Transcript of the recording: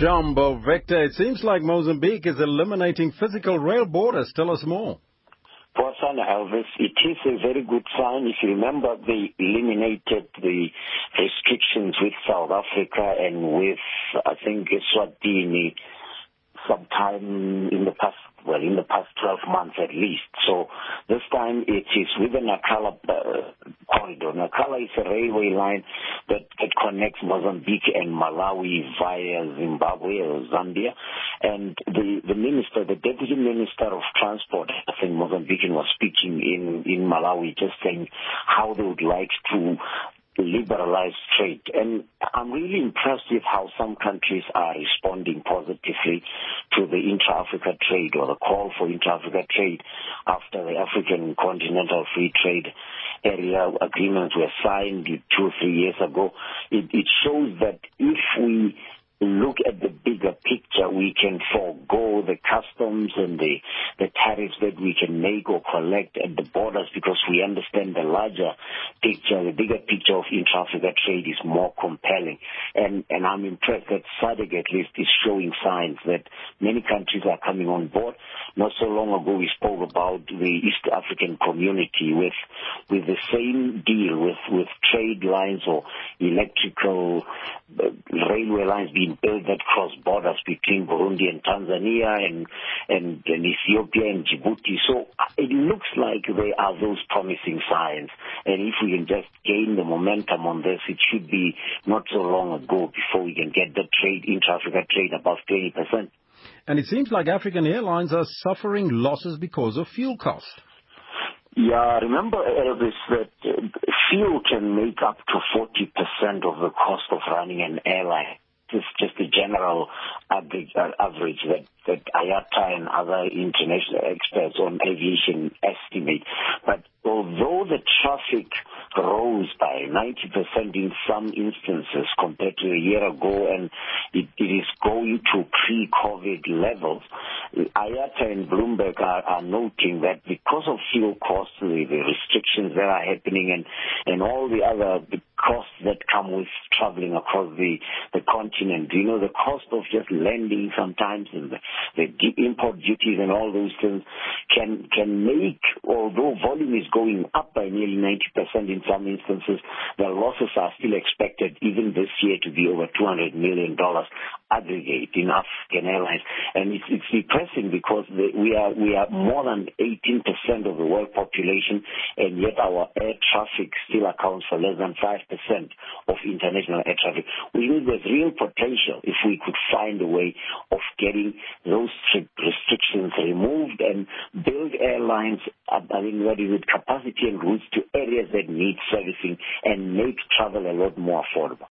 Jumbo Victor, it seems like Mozambique is eliminating physical rail borders. Tell us more. Botswana, Elvis, it is a very good sign. If you remember, they eliminated the restrictions with South Africa and with, I think, Eswatini sometime in the past, well, in the past 12 months at least. So this time it is within a Nacala uh, corridor. Nacala is a railway line that, that connects Mozambique and Malawi via Zimbabwe or Zambia. And the, the minister, the deputy minister of transport, I think Mozambican was speaking in, in Malawi just saying how they would like to liberalize trade. And Really impressed with how some countries are responding positively to the intra-Africa trade or the call for intra-Africa trade after the African Continental Free Trade Area agreements were signed two or three years ago. It, it shows that if we look at the bigger picture, we can forego the customs and the, the tariffs that we can make or collect at the borders because we understand the larger picture, the bigger picture of intra-Africa trade is more compelling. And, and I'm impressed that SADC at least is showing signs that many countries are coming on board. Not so long ago we spoke about the East African community with, with the same deal with, with trade lines or electrical uh, railway lines being built that cross borders between Burundi and Tanzania and, and, and Ethiopia and Djibouti. So uh, it looks like there are those promising signs. And if we can just gain the momentum on this, it should be not so long ago before we can get the trade, intra-Africa trade above 20%. And it seems like African airlines are suffering losses because of fuel costs. Yeah, remember, Elvis, that uh, fuel can make up to 40% of the cost of running an airline. Is just a general average, uh, average that, that IATA and other international experts on aviation estimate. But although the traffic rose by 90% in some instances compared to a year ago and it, it is going to pre-COVID levels, IATA and Bloomberg are, are noting that because of fuel costs, the, the restrictions that are happening and, and all the other the costs that come with traveling across the, the continent, you know, the cost of just landing sometimes and the, the import duties and all those things can, can make, although volume is going up by nearly 90% in some instances. The losses are still expected even this year to be over $200 million aggregate in African Airlines. And it's, it's depressing because the, we are we are mm. more than 18% of the world population, and yet our air traffic still accounts for less than 5% of international air traffic. We think there's real potential if we could find a way of getting those restrictions removed and build airlines, I mean, is it, capacity and routes to areas that need servicing and make travel a lot more affordable.